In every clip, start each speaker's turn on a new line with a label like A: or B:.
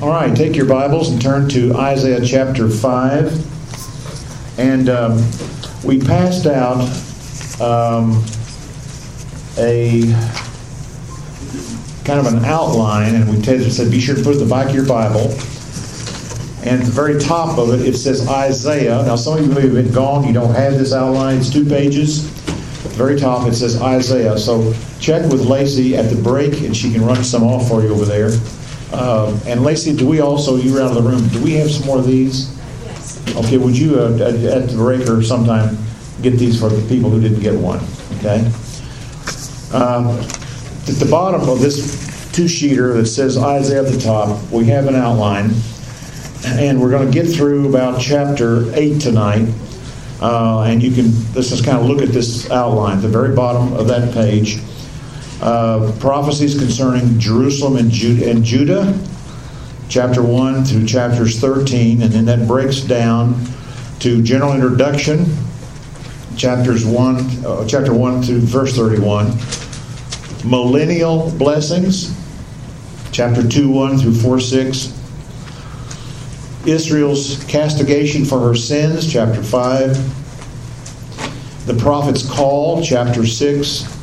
A: All right, take your Bibles and turn to Isaiah chapter 5. And um, we passed out um, a kind of an outline, and we said be sure to put it at the back of your Bible. And at the very top of it, it says Isaiah. Now, some of you may have been gone, you don't have this outline, it's two pages. At the very top, it says Isaiah. So check with Lacey at the break, and she can run some off for you over there. Uh, and Lacey, do we also, you were out of the room, do we have some more of these?
B: Yes.
A: Okay, would you, uh, at at the break or sometime, get these for the people who didn't get one, okay? Um, At the bottom of this two-sheeter that says Isaiah at the top, we have an outline, and we're going to get through about chapter 8 tonight. Uh, And you can, let's just kind of look at this outline, the very bottom of that page prophecies concerning Jerusalem and, and Judah, chapter 1 through chapters 13, and then that breaks down to general introduction, chapters 1, uh, chapter 1 through verse 31, millennial blessings, chapter 2, 1 through 4, 6, Israel's castigation for her sins, chapter 5, the prophet's call, chapter 6,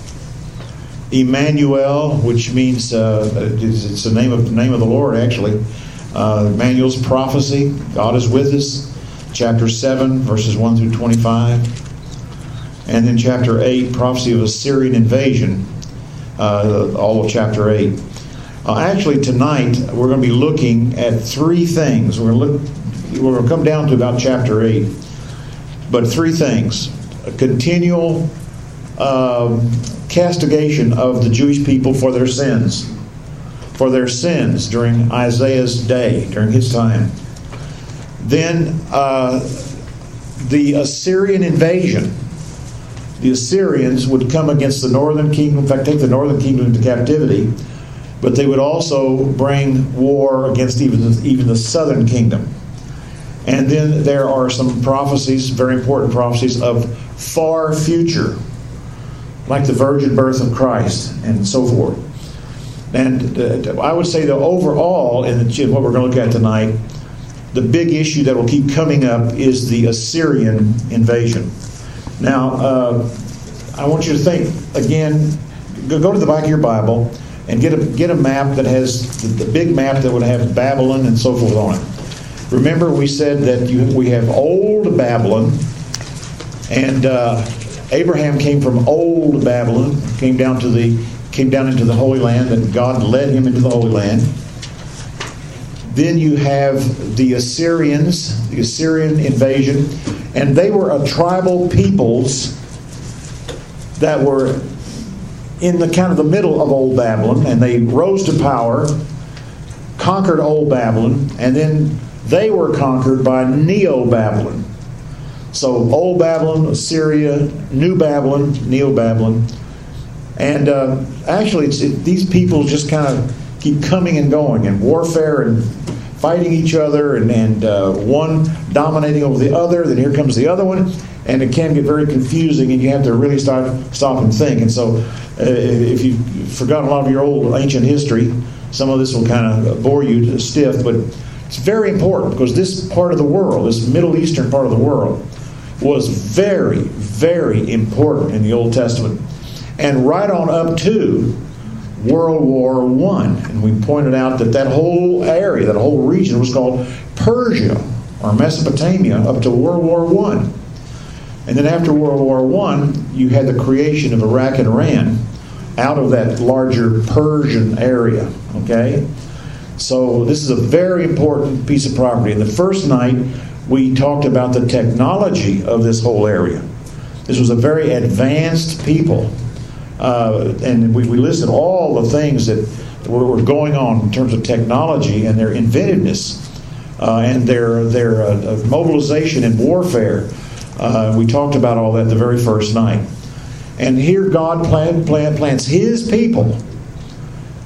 A: Emmanuel, which means uh, it's the name of the name of the Lord actually. Uh, Emmanuel's prophecy, God is with us, chapter seven, verses one through twenty-five, and then chapter eight, prophecy of Assyrian invasion, uh, all of chapter eight. Uh, actually, tonight we're going to be looking at three things. We're going to look. We're going to come down to about chapter eight, but three things: a continual. Um, castigation of the Jewish people for their sins, for their sins during Isaiah's day, during his time. Then uh, the Assyrian invasion. The Assyrians would come against the northern kingdom, in fact, take the northern kingdom into captivity, but they would also bring war against even even the southern kingdom. And then there are some prophecies, very important prophecies of far future like the virgin birth of Christ and so forth. And uh, I would say that overall, in what we're going to look at tonight, the big issue that will keep coming up is the Assyrian invasion. Now, uh, I want you to think again. Go to the back of your Bible and get a get a map that has the, the big map that would have Babylon and so forth on it. Remember, we said that you, we have old Babylon, and uh, Abraham came from old Babylon, came down to the came down into the Holy Land, and God led him into the Holy Land. Then you have the Assyrians, the Assyrian invasion, and they were a tribal peoples that were in the kind of the middle of old Babylon, and they rose to power, conquered old Babylon, and then they were conquered by Neo Babylon. So Old Babylon, Assyria, New Babylon, Neo Babylon, and uh, actually, it, these people just kind of keep coming and going, and warfare and fighting each other, and, and uh, one dominating over the other. Then here comes the other one, and it can get very confusing, and you have to really start stop and think. And so, uh, if you've forgotten a lot of your old ancient history, some of this will kind of bore you stiff, but it's very important because this part of the world, this Middle Eastern part of the world, was very, very important in the Old Testament. And right on up to World War One, and we pointed out that that whole area, that whole region, was called Persia or Mesopotamia up to World War One. And then after World War One, you had the creation of Iraq and Iran out of that larger Persian area. Okay, so this is a very important piece of property. And the first night we talked about the technology of this whole area. This was a very advanced people. Uh, and we, we, listed all the things that were, were, going on in terms of technology and their inventiveness uh, and their, their uh, mobilization and warfare. Uh, we talked about all that the very first night. And here God plan, plan, plants His people,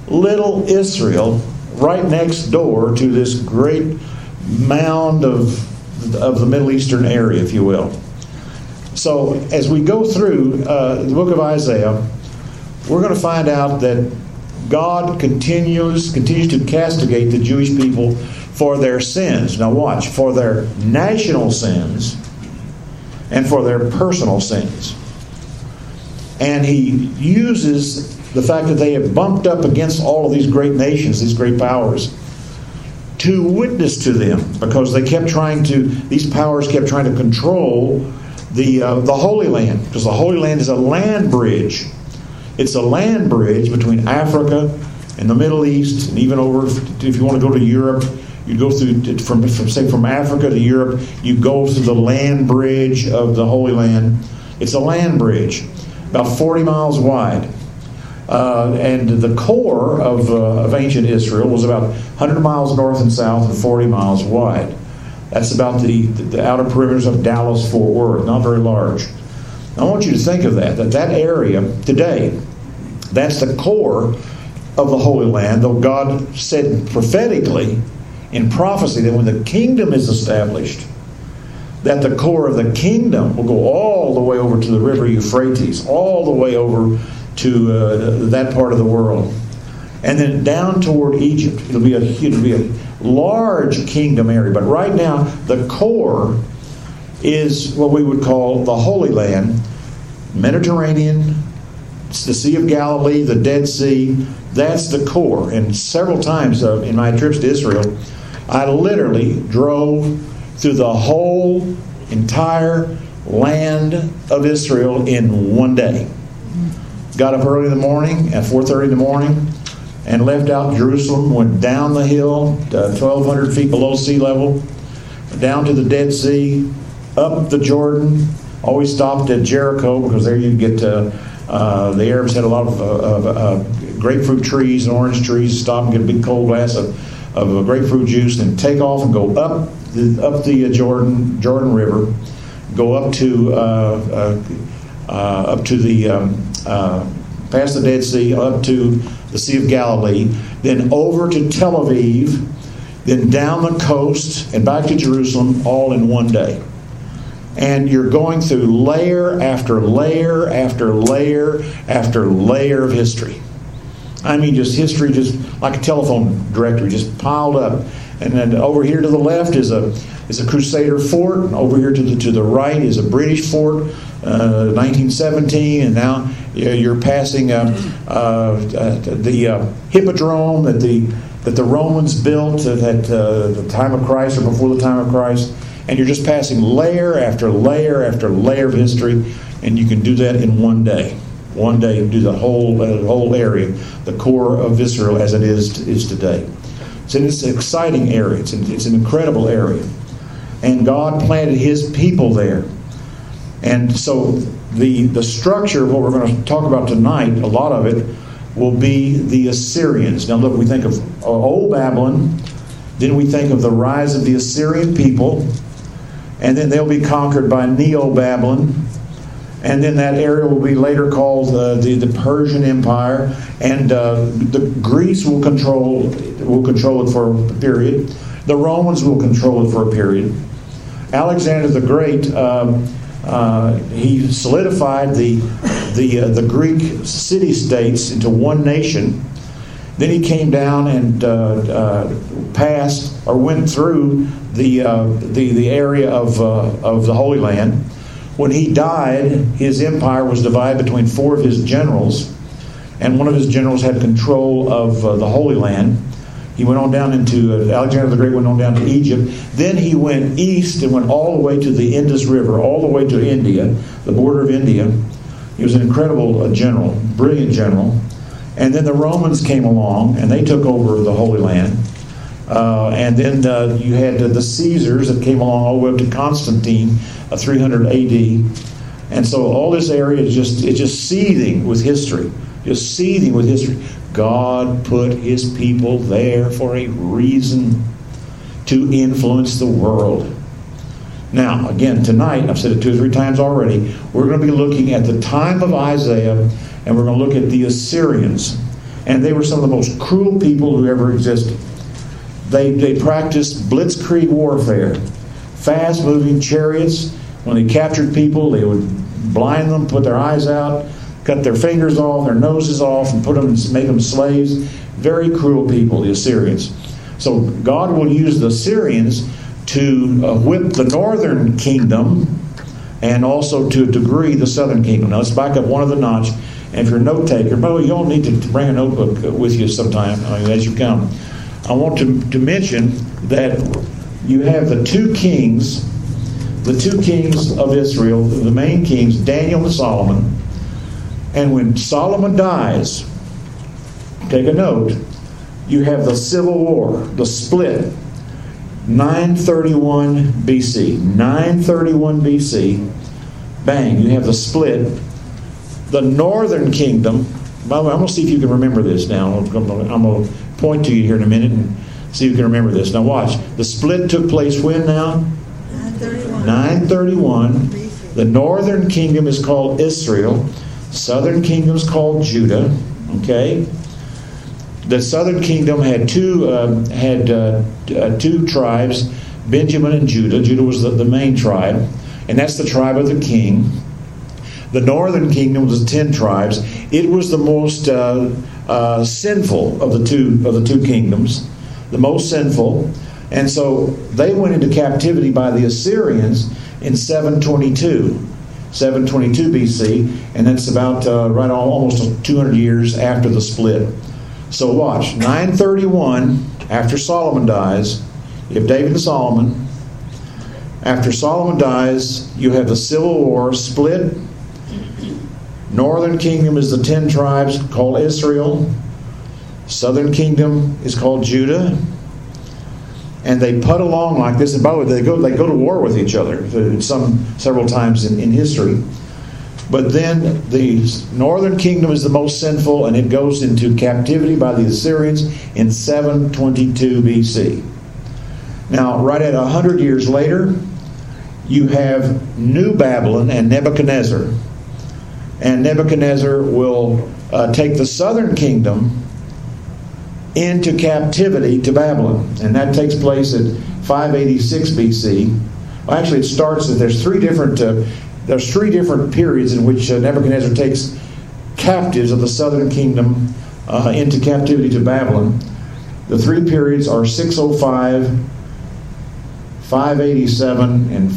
A: little Israel, right next door to this great mound of of the Middle Eastern area, if you will. So, as we go through uh, the book of Isaiah, we're going to find out that God continues continues to castigate the Jewish people for their sins. Now watch, for their national sins and for their personal sins. And he uses the fact that they have bumped up against all of these great nations, these great powers, to witness to them because they kept trying to, these powers kept trying to control the, uh, the Holy Land because the Holy Land is a land bridge. It's a land bridge between Africa and the Middle East and even over, if you want to go to Europe, you go through from, from say from Africa to Europe. You go through the land bridge of the Holy Land. It's a land bridge, about 40 miles wide. Uh, and the core of, uh, of ancient Israel was about 100 miles north and south and 40 miles wide. That's about the, the outer perimeters of Dallas Fort Worth, not very large. I want you to think of that, that that area today, that's the core of the Holy Land, though God said prophetically in prophecy that when the kingdom is established, that the core of the kingdom will go all the way over to the river Euphrates, all the way over to uh, that part of the world, and then down toward Egypt. It'll be a it'll be a large kingdom area, but right now the core is what we would call the Holy Land, Mediterranean, the Sea of Galilee, the Dead Sea. That's the core. And several times uh, in my trips to Israel, I literally drove through the whole entire land of Israel in one day. Got up early in the morning at 4:30 in the morning and left out Jerusalem. Went down the hill, uh, 1,200 feet below sea level, down to the Dead Sea, up the Jordan. Always stopped at Jericho because there you get to. Uh, the Arabs had a lot of, uh, uh, grapefruit trees and orange trees. Stop and get a big cold glass of of grapefruit juice, and take off and go up the, up the uh, Jordan Jordan River, go up to uh, uh, uh up to the um, uh, past the Dead Sea, up to the Sea of Galilee, then over to Tel Aviv, then down the coast and back to Jerusalem, all in one day. And you're going through layer after layer after layer after layer of history. I mean, just history, just like a telephone directory, just piled up. And then over here to the left is a is a Crusader fort. And over here to the to the right is a British fort, uh, 1917. And now you're passing uh, uh, the uh, hippodrome that the that the Romans built at uh, the time of Christ or before the time of Christ. And you're just passing layer after layer after layer of history, and you can do that in one day one day do the whole uh, whole area, the core of Israel as it is is today. So it's an exciting area. It's an, it's an incredible area, and God planted His people there. And so the the structure of what we're going to talk about tonight, a lot of it will be the Assyrians. Now look, we think of uh, old Babylon, then we think of the rise of the Assyrian people, and then they'll be conquered by Neo Babylon and then that area will be later called uh, the, the Persian Empire, and uh, the Greece will control will control it for a period. The Romans will control it for a period. Alexander the Great, um, uh, he solidified the the uh, the Greek city states into one nation. Then he came down and uh, uh, passed or went through the the the area of of the Holy Land when he died, his empire was divided between four of his generals, and one of his generals had control of uh, the Holy Land. He went on down into uh, Alexander the Great went on down to Egypt. Then he went east and went all the way to the Indus River, all the way to India, the border of India. He was an incredible uh, general, brilliant general. And then the Romans came along and they took over the Holy Land. Uh, and then uh, you had uh, the Caesars that came along all the way up to Constantine, 300 AD. And so all this area is just it's just seething with history, just seething with history. God put His people there for a reason to influence the world. Now, again, tonight, I've said it two or three times already, we're going to be looking at the time of Isaiah and we're going to look at the Assyrians. And they were some of the most cruel people who ever existed. They, they practiced blitzkrieg warfare, fast moving chariots. When they captured people, they would blind them, put their eyes out, cut their fingers off, their noses off, and put them, make them slaves. Very cruel people, the Assyrians. So God will use the Assyrians to uh, whip the northern kingdom and also to a degree the southern kingdom. Now let's back up one of the notch. And if you're a note taker, by the way, you all need to bring a notebook with you sometime as you come. I want to, to mention that you have the two kings, the two kings of Israel, the main kings, Daniel and Solomon. And when Solomon dies, take a note, you have the civil war, the split. 931 BC. 931 BC. Bang, you have the split. The northern kingdom, by the way, I'm going to see if you can remember this now. I'm going to point to you here in a minute and see if you can remember this. Now, watch. The split took place when now? 931. 931. The northern kingdom is called Israel, southern kingdom is called Judah. Okay? the southern kingdom had two uh, had uh, uh, two tribes, Benjamin and Judah. Judah was the, the, main tribe, and that's the tribe of the king. The northern kingdom was ten tribes. It was the most uh, sinful of the two of the two kingdoms, the most sinful, and so they went into captivity by the Assyrians in 722. 722 BC, and that's about uh, right almost 200 years after the split. So watch, 931, after Solomon dies, you have David and Solomon. After Solomon dies, you have the civil war split. Northern kingdom is the ten tribes called Israel. Southern kingdom is called Judah. And they put along like this. And by the way, they go, they go to war with each other some several times in, in history. But then the northern kingdom is the most sinful, and it goes into captivity by the Assyrians in 722 BC. Now, right at 100 years later, you have New Babylon and Nebuchadnezzar. And Nebuchadnezzar will uh, take the southern kingdom into captivity to Babylon. And that takes place at 586 BC. Well, actually, it starts that there's three different uh, there's three different periods in which uh, Nebuchadnezzar takes captives of the southern kingdom uh, into captivity to Babylon. The three periods are 605, 587, and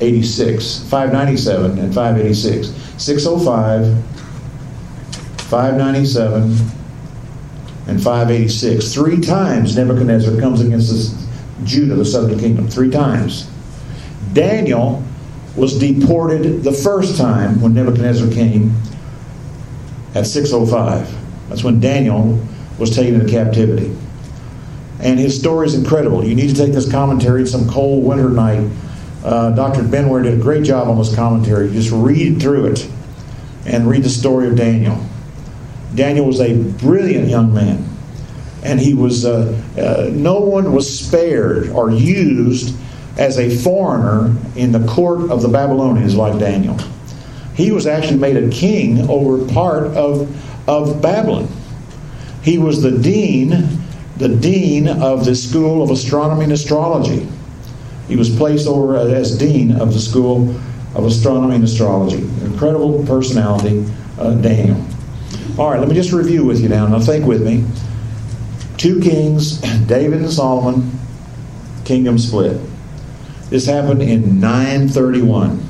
A: 586. 597 and 586. 605, 597, and 586. Three times Nebuchadnezzar comes against this Judah, the southern kingdom. Three times. Daniel was deported the first time when Nebuchadnezzar came at 605. That's when Daniel was taken into captivity. And his story is incredible. You need to take this commentary some cold winter night. Uh, Dr. Benware did a great job on this commentary. Just read through it and read the story of Daniel. Daniel was a brilliant young man, and he was uh, uh, no one was spared or used as a foreigner in the court of the Babylonians, like Daniel. He was actually made a king over part of, of Babylon. He was the dean, the dean of the School of Astronomy and Astrology. He was placed over as dean of the School of Astronomy and Astrology. Incredible personality, uh, Daniel. All right, let me just review with you now. Now, think with me. Two kings, David and Solomon, kingdom split. This happened in 931.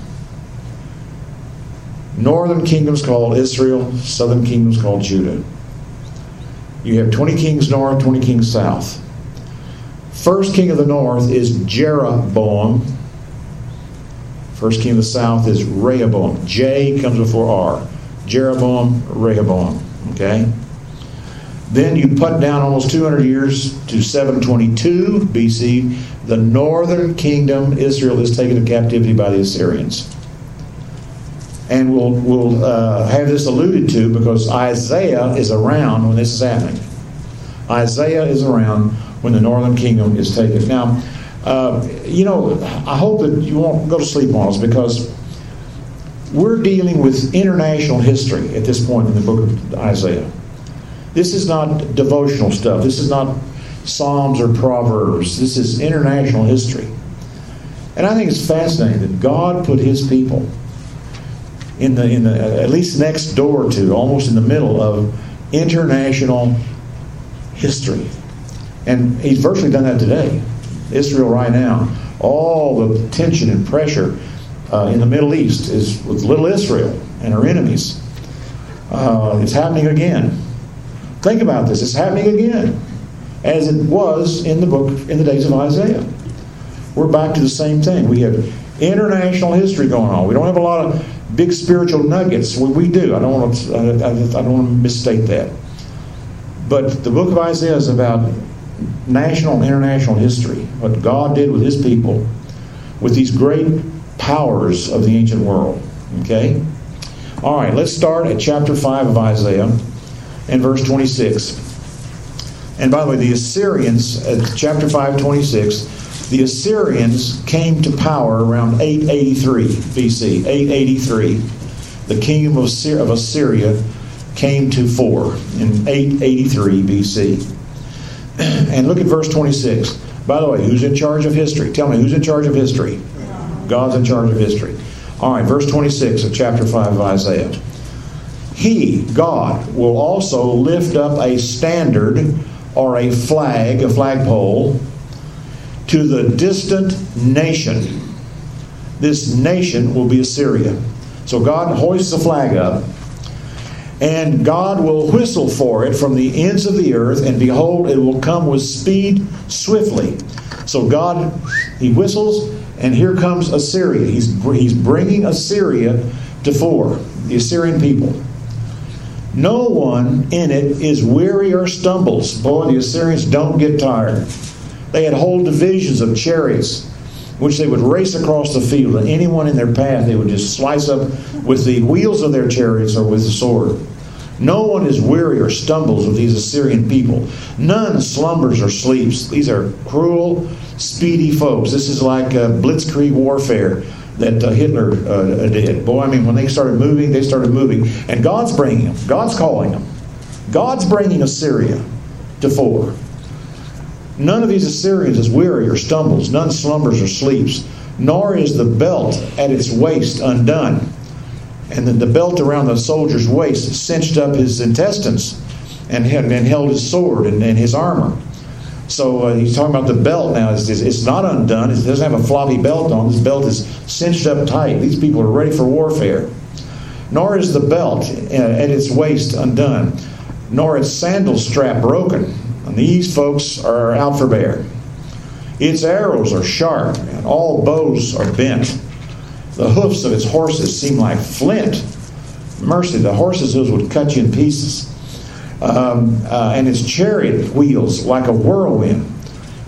A: Northern kingdom's called Israel, southern kingdom's called Judah. You have 20 kings north, 20 kings south. First king of the north is Jeroboam. First king of the south is Rehoboam. J comes before R. Jeroboam, Rehoboam. Okay? Then you put down almost 200 years to 722 BC. The northern kingdom, Israel, is taken into captivity by the Assyrians. And we'll, we'll uh, have this alluded to because Isaiah is around when this is happening. Isaiah is around when the northern kingdom is taken. Now, uh, you know, I hope that you won't go to sleep on us because we're dealing with international history at this point in the book of Isaiah. This is not devotional stuff. This is not Psalms or Proverbs. This is international history. And I think it's fascinating that God put his people in the in the at least next door to, almost in the middle of international history. And he's virtually done that today. Israel right now, all the tension and pressure uh, in the Middle East is with little Israel and her enemies. Uh, it's happening again. Think about this. It's happening again, as it was in the book in the days of Isaiah. We're back to the same thing. We have international history going on. We don't have a lot of big spiritual nuggets. We, we do. I don't want to. I, I don't want to misstate that. But the book of Isaiah is about national and international history, what God did with his people, with these great powers of the ancient world. Okay? All right, let's start at chapter 5 of Isaiah and verse 26. And by the way, the Assyrians, at chapter 5, 26, the Assyrians came to power around 883 BC. 883. The kingdom of Assyria came to fore in 883 BC. And look at verse 26. By the way, who's in charge of history? Tell me, who's in charge of history? God's in charge of history. All right, verse 26 of chapter 5 of Isaiah. He, God, will also lift up a standard or a flag, a flagpole, to the distant nation. This nation will be Assyria. So God hoists a flag up and God will whistle for it from the ends of the earth, and behold, it will come with speed swiftly. So God, He whistles, and here comes Assyria. He's, he's bringing Assyria to fore, the Assyrian people. No one in it is weary or stumbles. Boy, the Assyrians don't get tired. They had whole divisions of chariots which they would race across the field, and anyone in their path they would just slice up with the wheels of their chariots or with the sword. No one is weary or stumbles with these Assyrian people. None slumbers or sleeps. These are cruel, speedy folks. This is like uh, blitzkrieg warfare that uh, Hitler uh, did. Boy, I mean, when they started moving, they started moving. And God's bringing them, God's calling them. God's bringing Assyria to fore. None of these Assyrians is weary or stumbles, none slumbers or sleeps, nor is the belt at its waist undone. And then the belt around the soldier's waist cinched up his intestines and, and held his sword and, and his armor. So uh, he's talking about the belt now. It's, it's not undone. It doesn't have a floppy belt on. This belt is cinched up tight. These people are ready for warfare. Nor is the belt uh, at its waist undone, nor its sandal strap broken and these folks are out for bear. Its arrows are sharp, and all bows are bent. The hoofs of its horses seem like flint. Mercy, the horses' hooves would cut you in pieces. Um, uh, and its chariot wheels like a whirlwind.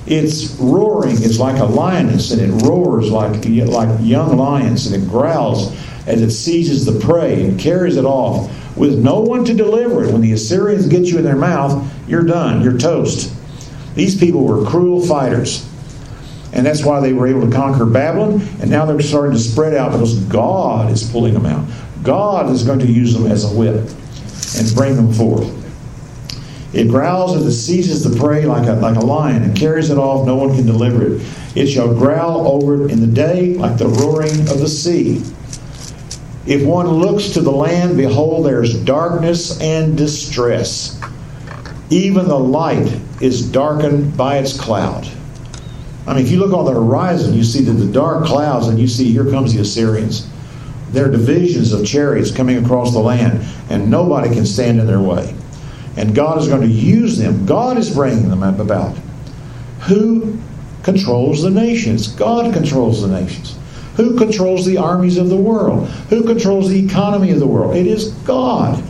A: Its roaring is like a lioness, and it roars like, like young lions, and it growls as it seizes the prey and carries it off with no one to deliver it. When the Assyrians get you in their mouth, you're done. You're toast. These people were cruel fighters. And that's why they were able to conquer Babylon. And now they're starting to spread out because God is pulling them out. God is going to use them as a whip and bring them forth. It growls and it seizes the prey like a, like a lion and carries it off. No one can deliver it. It shall growl over it in the day like the roaring of the sea. If one looks to the land, behold, there's darkness and distress. Even the light is darkened by its cloud. I mean, if you look on the horizon, you see that the dark clouds, and you see here comes the Assyrians. There are divisions of chariots coming across the land, and nobody can stand in their way. And God is going to use them. God is bringing them about. Who controls the nations? God controls the nations. Who controls the armies of the world? Who controls the economy of the world? It is God.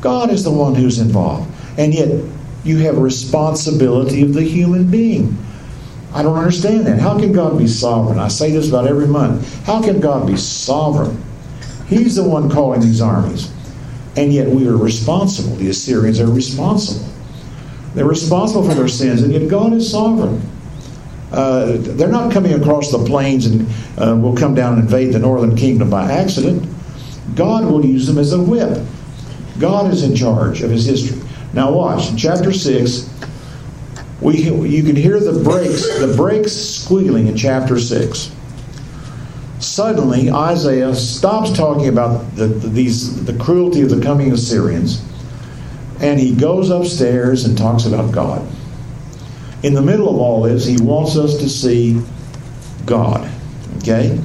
A: God is the one who's involved. And yet, you have responsibility of the human being. I don't understand that. How can God be sovereign? I say this about every month. How can God be sovereign? He's the one calling these armies. And yet we are responsible. The Assyrians are responsible. They're responsible for their sins, and yet God is sovereign. Uh, they're not coming across the plains and uh, will come down and invade the northern kingdom by accident. God will use them as a whip. God is in charge of his history. Now watch, chapter 6, we, you can hear the brakes, the brakes squealing in chapter 6. suddenly Isaiah stops talking about the, the, these, the cruelty of the coming Assyrians and he goes upstairs and talks about God. In the middle of all this, he wants us to see God. Okay?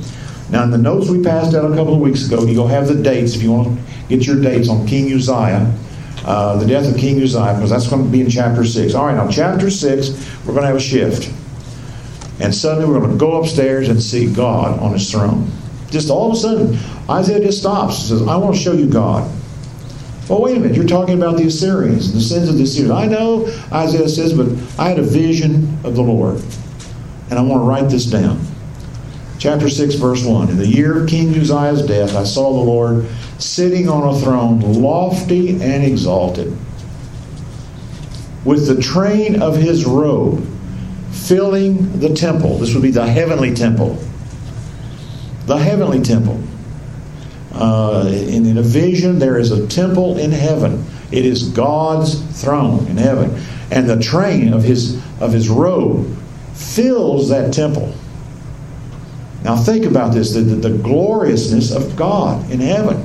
A: Now, in the notes we passed out a couple of weeks ago, you'll have the dates if you want to get your dates on King Uzziah, uh, the death of King Uzziah, because that's going to be in chapter 6. All right, now, chapter 6, we're going to have a shift. And suddenly we're going to go upstairs and see God on his throne. Just all of a sudden, Isaiah just stops and says, I want to show you God. Well, wait a minute, you're talking about the Assyrians, and the sins of the Assyrians. I know, Isaiah says, but I had a vision of the Lord. And I want to write this down. Chapter 6, verse 1. In the year of King Uzziah's death, I saw the Lord sitting on a throne, lofty and exalted, with the train of his robe filling the temple. This would be the heavenly temple. The heavenly temple. Uh, in, in a vision, there is a temple in heaven. It is God's throne in heaven, and the train of his of his robe fills that temple. Now think about this: the, the, the gloriousness of God in heaven.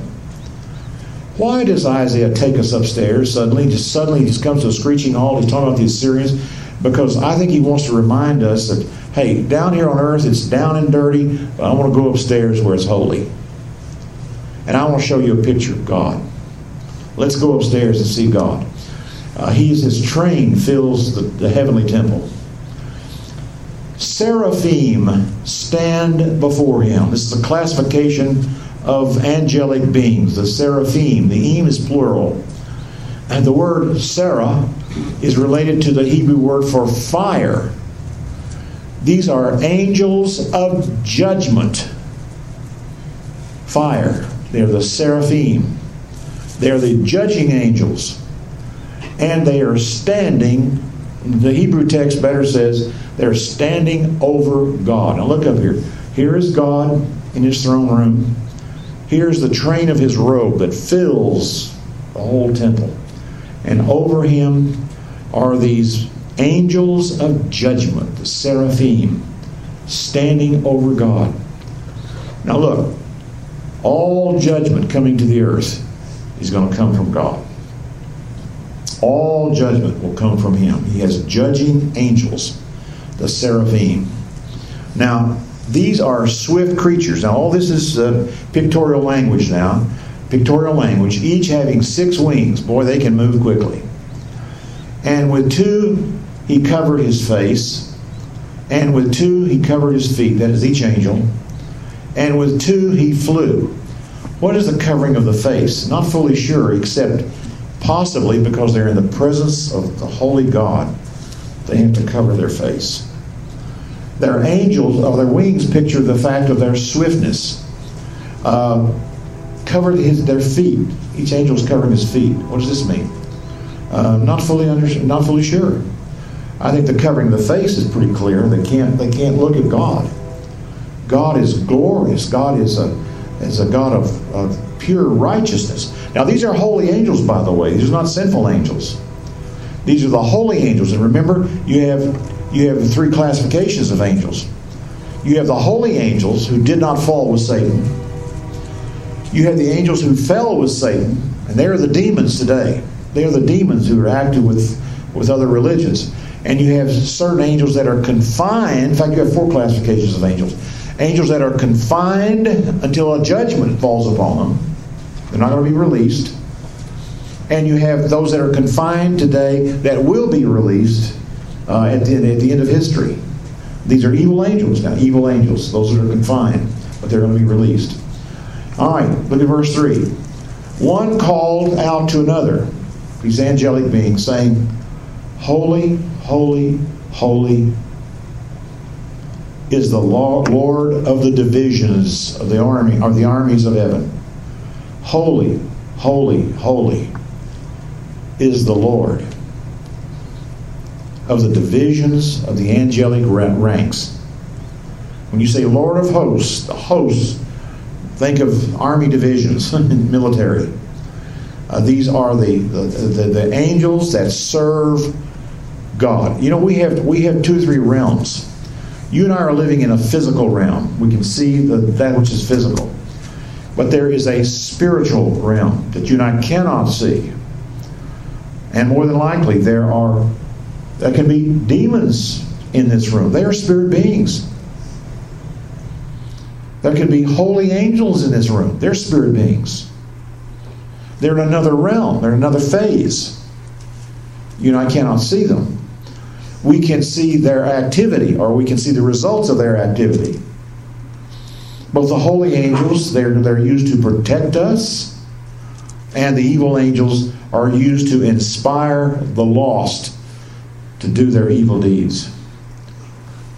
A: Why does Isaiah take us upstairs suddenly? Just suddenly, he just comes to a screeching halt. He's talking about the Assyrians because I think he wants to remind us that hey, down here on earth it's down and dirty, but I want to go upstairs where it's holy. And I want to show you a picture of God. Let's go upstairs and see God. Uh, he's, his train fills the, the heavenly temple. Seraphim stand before him. This is a classification of angelic beings, the seraphim. The im is plural. And the word Sarah is related to the Hebrew word for fire. These are angels of judgment. Fire. They're the seraphim. They're the judging angels. And they are standing, the Hebrew text better says, they're standing over God. Now look up here. Here is God in his throne room. Here's the train of his robe that fills the whole temple. And over him are these angels of judgment, the seraphim, standing over God. Now look, all judgment coming to the earth is going to come from God. All judgment will come from him. He has judging angels, the seraphim. Now, these are swift creatures. Now, all this is uh, pictorial language now. Pictorial language, each having six wings. Boy, they can move quickly. And with two, he covered his face. And with two, he covered his feet. That is each angel and with two he flew. What is the covering of the face? Not fully sure, except possibly because they're in the presence of the holy God. They have to cover their face. Their angels, or their wings, picture the fact of their swiftness. Uh, covered his, their feet. Each angel is covering his feet. What does this mean? Uh, not fully under, not fully sure. I think the covering the face is pretty clear. They can't they can't look at God. God is glorious. God is a, is a God of, of pure righteousness. Now, these are holy angels, by the way. These are not sinful angels. These are the holy angels. And remember, you have you have three classifications of angels. You have the holy angels who did not fall with Satan. You have the angels who fell with Satan, and they are the demons today. They are the demons who are active with, with other religions. And you have certain angels that are confined. In fact, you have four classifications of angels angels that are confined until a judgment falls upon them. They're not going to be released. And you have those that are confined today that will be released uh, at, the, at the end of history. These are evil angels now, evil angels, those that are confined, but they're going to be released. All right, look at verse 3. One called out to another, these angelic beings, saying, Holy, holy, holy is the Lord of the divisions of the army, or the armies of heaven. Holy, holy, holy is the Lord of the divisions of the angelic ranks. When you say Lord of hosts, the hosts, think of army divisions, military. Uh, these are the, the, the, the angels that serve God. You know, we have we have two three realms You and I are living in a physical realm. We can see the, that which is physical. But there is a spiritual realm that you and I cannot see. And more than likely, there are, there can be demons in this room. They are spirit beings. There can be holy angels in this room. They're spirit beings. They're in another realm, they're in another phase. You and I cannot see them. We can see their activity, or we can see the results of their activity. Both the holy angels, they're, they're used to protect us, and the evil angels are used to inspire the lost to do their evil deeds.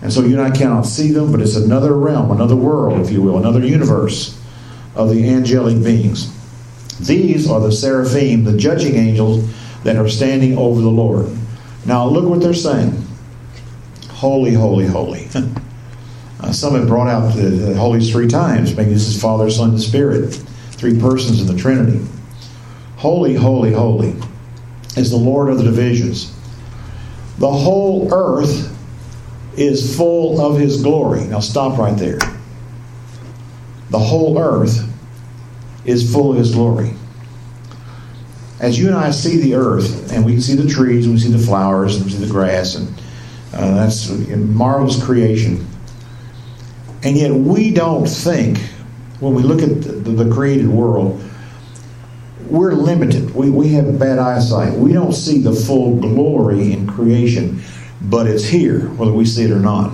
A: And so you and I cannot see them, but it's another realm, another world, if you will, another universe of the angelic beings. These are the seraphim, the judging angels that are standing over the Lord. Now look what they're saying. Holy, holy, holy. uh, some have brought out the, the holy three times. Maybe this is Father, Son, and Spirit. Three persons in the Trinity. Holy, holy, holy is the Lord of the divisions. The whole earth is full of his glory. Now stop right there. The whole earth is full of his glory. As you and I see the earth, and we can see the trees, and we see the flowers, and we see the grass, and uh, that's marvelous creation. And yet we don't think, when we look at the, the created world, we're limited. We, we have bad eyesight. We don't see the full glory in creation but it's here, whether we see it or not.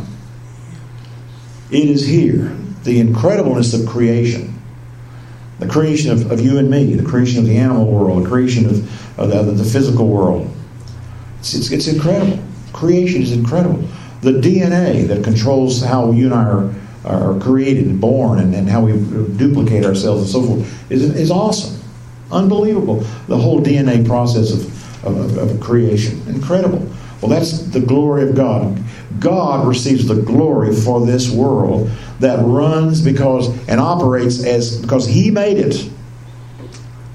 A: It is here. The incredibleness of creation. The creation of, of you and me, the creation of the animal world, the creation of, of, the, the, physical world. It's, it's, it's, incredible. Creation is incredible. The DNA that controls how you and I are, are created and born and, and how we duplicate ourselves and so forth is, is awesome. Unbelievable. The whole DNA process of, of, of creation. Incredible. Well, that's the glory of God. God receives the glory for this world that runs because and operates as because He made it.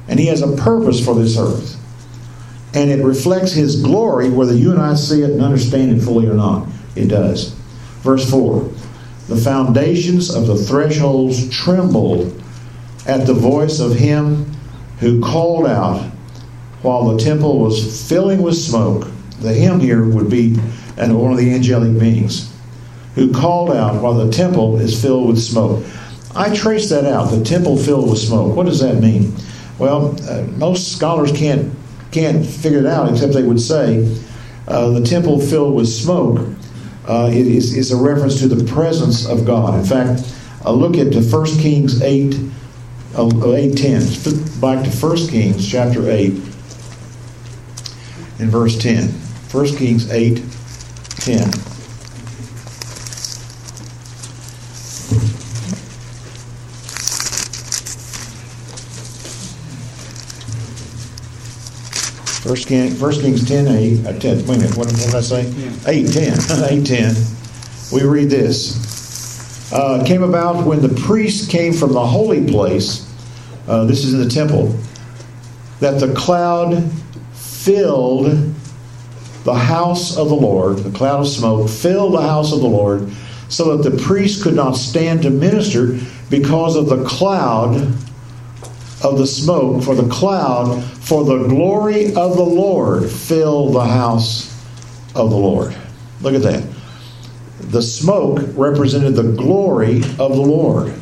A: And He has a purpose for this earth. And it reflects His glory whether you and I see it and understand it fully or not. It does. Verse 4 The foundations of the thresholds trembled at the voice of Him who called out while the temple was filling with smoke the him here would be and one of the angelic beings who called out while the temple is filled with smoke. I traced that out. The temple filled with smoke. What does that mean? Well, uh, most scholars can't can't figure it out, except they would say uh, the temple filled with smoke uh, is, is a reference to the presence of God. In fact, a look at the 1 Kings 8, uh, 8 10. Back to 1 Kings chapter 8 in verse 10. 1 Kings 8 10. First, King, First Kings 10, 8, uh, 10, wait a minute, what, what did I say? Yeah. 8, 10, 8, 10. We read this. Uh, came about when the priest came from the holy place, uh, this is in the temple, that the cloud filled the house of the Lord, the cloud of smoke filled the house of the Lord, so that the priest could not stand to minister because of the cloud of the smoke, for the cloud, for the glory of the Lord filled the house of the Lord. Look at that. The smoke represented the glory of the Lord.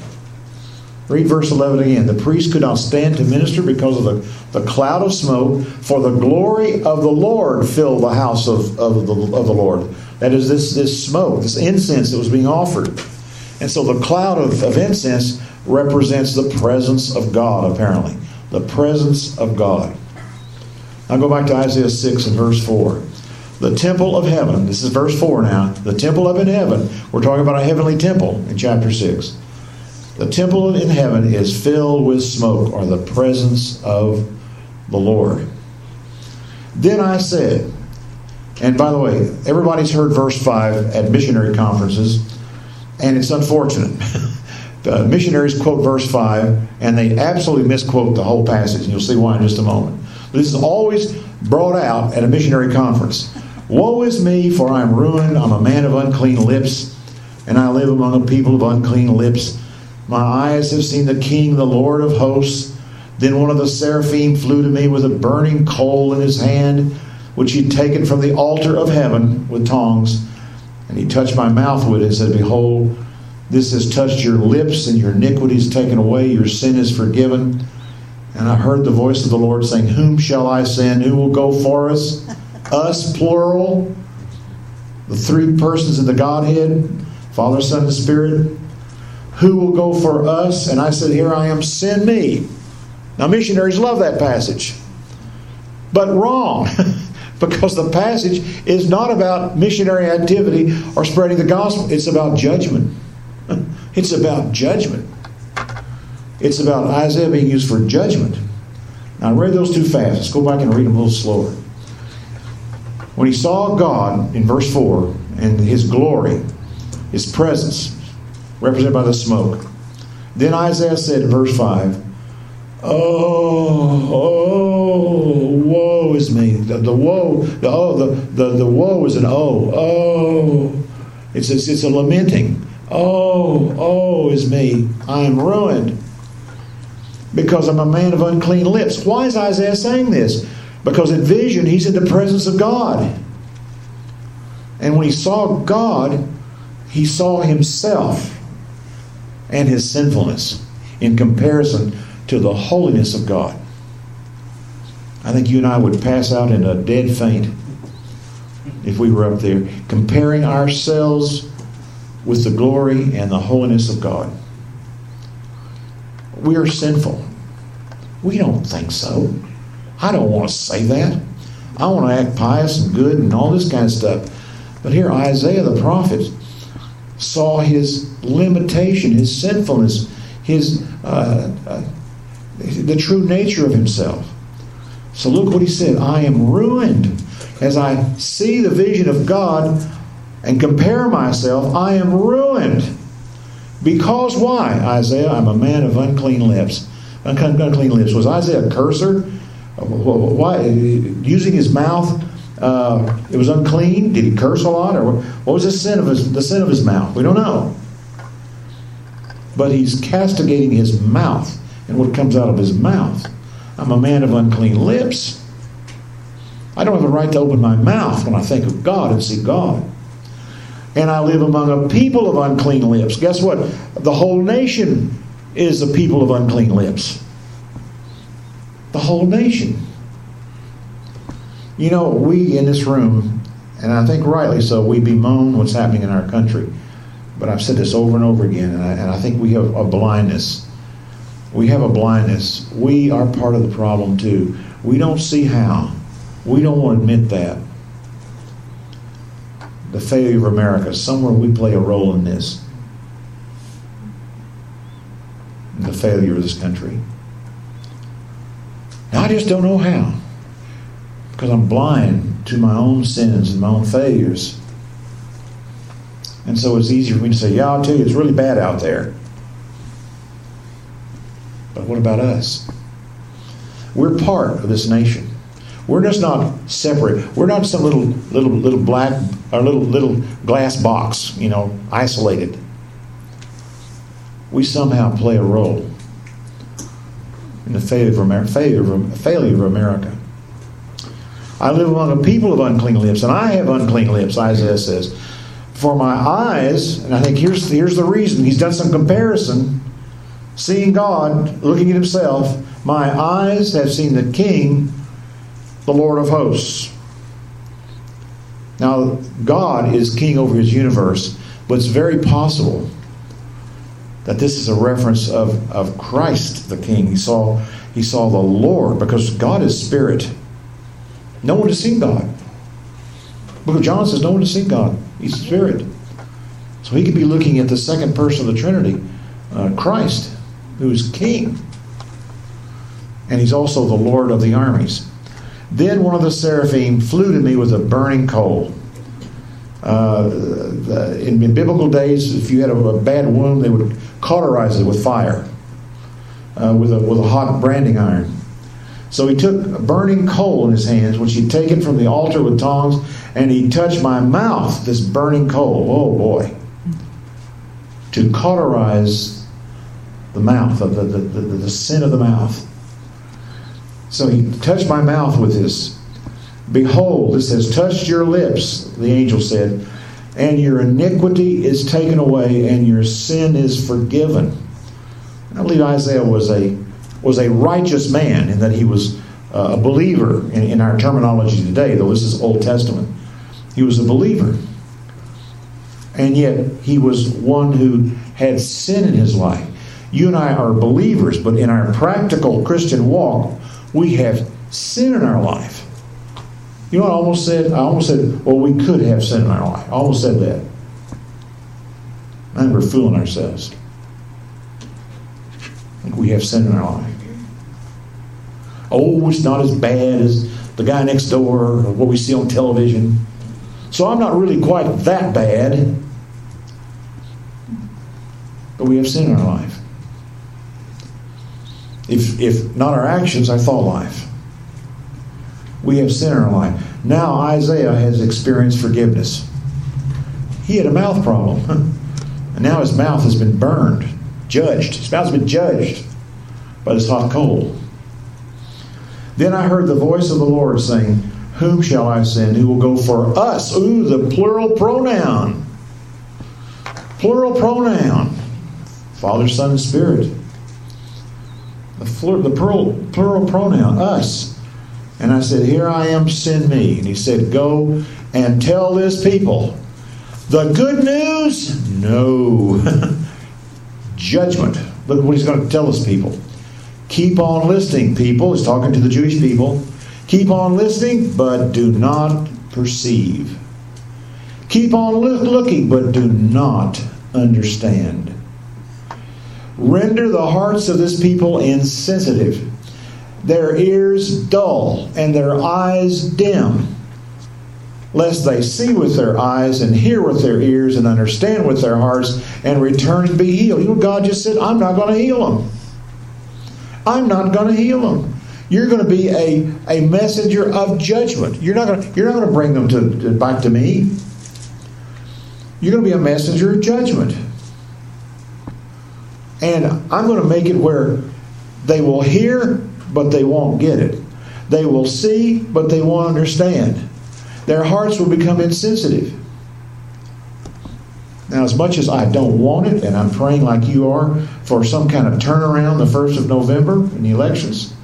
A: Read verse 11 again. The priest could not stand to minister because of the, the cloud of smoke, for the glory of the Lord filled the house of, of, the, of the Lord. That is, this, this smoke, this incense that was being offered. And so the cloud of, of incense represents the presence of God, apparently. The presence of God. Now go back to Isaiah 6 and verse 4. The temple of heaven, this is verse 4 now. The temple up in heaven, we're talking about a heavenly temple in chapter 6 the temple in heaven is filled with smoke, or the presence of the Lord. Then I said, and by the way, everybody's heard verse 5 at missionary conferences, and it's unfortunate. missionaries quote verse 5, and they absolutely misquote the whole passage, and you'll see why in just a moment. This is always brought out at a missionary conference. Woe is me, for I am ruined. I'm a man of unclean lips and I live among a people of unclean lips. My eyes have seen the King, the Lord of hosts. Then one of the seraphim flew to me with a burning coal in his hand, which he'd taken from the altar of heaven with tongs. And he touched my mouth with it and said, Behold, this has touched your lips, and your iniquity is taken away, your sin is forgiven. And I heard the voice of the Lord saying, Whom shall I send? Who will go for us? us, plural. The three persons of the Godhead Father, Son, and Spirit. Who will go for us? And I said, Here I am, send me. Now, missionaries love that passage, but wrong. because the passage is not about missionary activity or spreading the gospel, it's about judgment. It's about judgment. It's about Isaiah being used for judgment. Now, I read those too fast. Let's go back and read them a little slower. When he saw God in verse 4 and his glory, his presence, represented by the smoke, then Isaiah said in verse 5, Oh, oh, woe is me. The, the woe, the oh, the, the, the woe is an oh, oh. It's, it's, it's a lamenting. Oh, oh is me. I am ruined because I'm a man of unclean lips. Why is Isaiah saying this? Because in vision, he's in the presence of God. And when he saw God, he saw himself and his sinfulness in comparison to the holiness of God. I think you and I would pass out in a dead faint if we were up there, comparing ourselves with the glory and the holiness of God. We are sinful. We don't think so. I don't want to say that. I want to act pious and good and all this kind of stuff. But here, Isaiah the prophet saw his limitation, his sinfulness, his uh, uh, the true nature of himself. So look what he said I am ruined. As I see the vision of God and compare myself, I am ruined. Because why? Isaiah, I'm a man of unclean lips. Unclean lips. Was Isaiah a curser? Why? Using his mouth, uh, it was unclean. Did he curse a lot, or what was the sin of his the sin of his mouth? We don't know. But he's castigating his mouth and what comes out of his mouth. I'm a man of unclean lips. I don't have a right to open my mouth when I think of God and see God. And I live among a people of unclean lips. Guess what? The whole nation is a people of unclean lips. The whole nation. You know, we in this room, and I think rightly so, we bemoan what's happening in our country. But I've said this over and over again, and I, and I think we have a blindness we have a blindness. We are part of the problem too. We don't see how. We don't want to admit that. The failure of America, somewhere we play a role in this. The failure of this country. Now, I just don't know how. Because I'm blind to my own sins and my own failures. And so it's easy for me to say, yeah, I'll tell you, it's really bad out there. But what about us? We're part of this nation. We're just not separate. We're not some little little little black or little little glass box, you know, isolated. We somehow play a role in the failure of. Failure of, failure of America. I live among a people of unclean lips, and I have unclean lips, Isaiah says. For my eyes, and I think here's, here's the reason. He's done some comparison seeing God, looking at himself, my eyes have seen the King, the Lord of hosts. Now, God is king over his universe, but it's very possible that this is a reference of, of Christ the King. He saw, he saw the Lord because God is spirit. No one has seen God. Book of John says no one has seen God. He's spirit. So he could be looking at the second person of the Trinity, uh, Christ who's king. And he's also the Lord of the armies. Then one of the seraphim flew to me with a burning coal. Uh, the, in, in, biblical days, if you had a, a, bad wound, they would cauterize it with fire, uh, with, a, with a hot branding iron. So he took a burning coal in his hands, which he'd taken from the altar with tongs, and he touched my mouth, this burning coal. Oh boy. to cauterize the mouth, of the, the, the, the sin of the mouth. So he touched my mouth with this. Behold, it says, touched your lips, the angel said, and your iniquity is taken away, and your sin is forgiven. I believe Isaiah was a was a righteous man in that he was uh, a believer in, in our terminology today, though this is Old Testament. He was a believer. And yet he was one who had sin in his life. You and I are believers, but in our practical Christian walk, we have sin in our life. You know what I almost said? I almost said, well, we could have sin in our life. I almost said that. I think we're fooling ourselves. I think we have sin in our life. Oh, it's not as bad as the guy next door or what we see on television. So I'm not really quite that bad. But we have sin in our life. If, if not our actions, our thought life. We have sin in our life. Now Isaiah has experienced forgiveness. He had a mouth problem. and now his mouth has been burned, judged. His mouth has been judged by this hot coal. Then I heard the voice of the Lord saying, Whom shall I send? Who will go for us? Ooh, the plural pronoun. Plural pronoun. Father, Son, and Spirit. The, the plural, plural pronoun, us. And I said, Here I am, send me. And he said, Go and tell this people. The good news? No. Judgment. Look what he's going to tell us people. Keep on listening, people. He's talking to the Jewish people. Keep on listening, but do not perceive. Keep on looking, but do not understand. Render the hearts of this people insensitive, their ears dull, and their eyes dim, lest they see with their eyes and hear with their ears and understand with their hearts and return and be healed. You know, God just said, I'm not going to heal them. I'm not going to heal them. You're going to be a, a messenger of judgment. You're not going to, you're not going to bring them to, to, back to me. You're going to be a messenger of judgment. And I'm going to make it where they will hear, but they won't get it. They will see, but they won't understand. Their hearts will become insensitive. Now, as much as I don't want it, and I'm praying like you are for some kind of turnaround the 1st of November in the elections,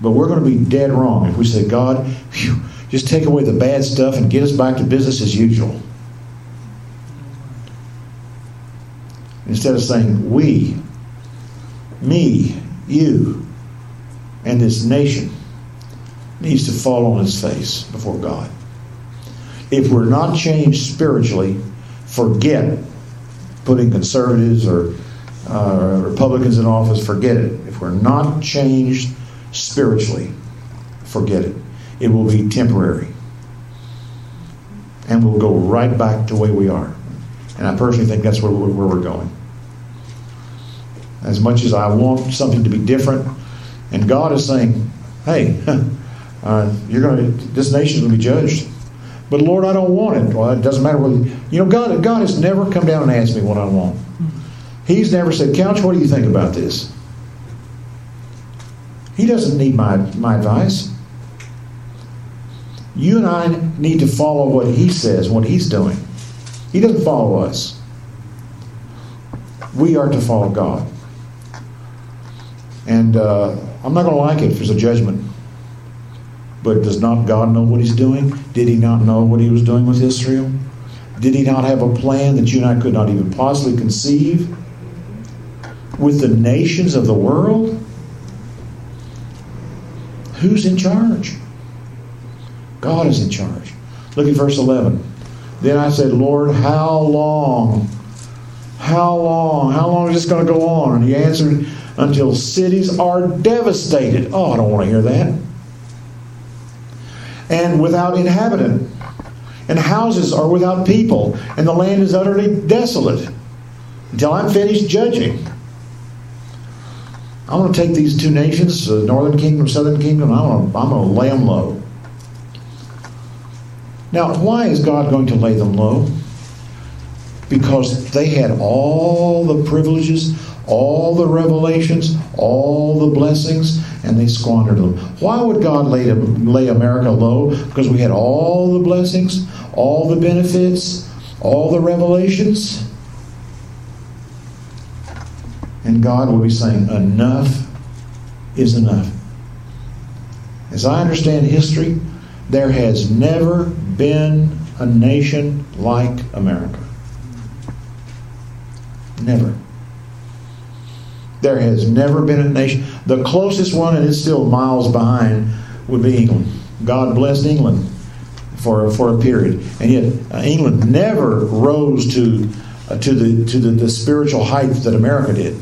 A: but we're going to be dead wrong if we say, God, whew, just take away the bad stuff and get us back to business as usual. Instead of saying, we, me, you, and this nation needs to fall on its face before God if we're not changed spiritually, forget putting conservatives or uh, Republicans in office, forget it. If we're not changed spiritually, forget it. It will be temporary. And we'll go right back to the way we are. And I personally think that's where we're, where we're going. As much as I want something to be different, and God is saying, hey, uh, you're going to, this nation going to be judged. But Lord, I don't want it. Well, it doesn't matter whether you know God. God has never come down and asked me what I want. He's never said, "Couch, what do you think about this?" He doesn't need my my advice. You and I need to follow what He says, what He's doing. He doesn't follow us. We are to follow God. And uh, I'm not going to like it if there's a judgment. But does not God know what He's doing? Did He not know what He was doing with Israel? Did He not have a plan that you and I could not even possibly conceive with the nations of the world? Who's in charge? God is in charge. Look at verse 11. Then I said, Lord, how long? How long? How long is this going to go on? And he answered, Until cities are devastated. Oh, I don't want to hear that and without inhabitant. And houses are without people, and the land is utterly desolate until I'm finished judging. I'm going to take these two nations, the northern kingdom, southern kingdom, I'm going, to, I'm going to lay them low. Now, why is God going to lay them low? because they had all the privileges, all the revelations, all the blessings, and they squandered them. Why would God lay, lay America low? Because we had all the blessings, all the benefits, all the revelations. And God will be saying, enough is enough. As I understand history, there has never been a nation like America. Never. There has never been a nation. The closest one, and it's still miles behind, would be England. God blessed England for, for a period. And yet, uh, England never rose to, uh, to, the, to the, the spiritual height that America did.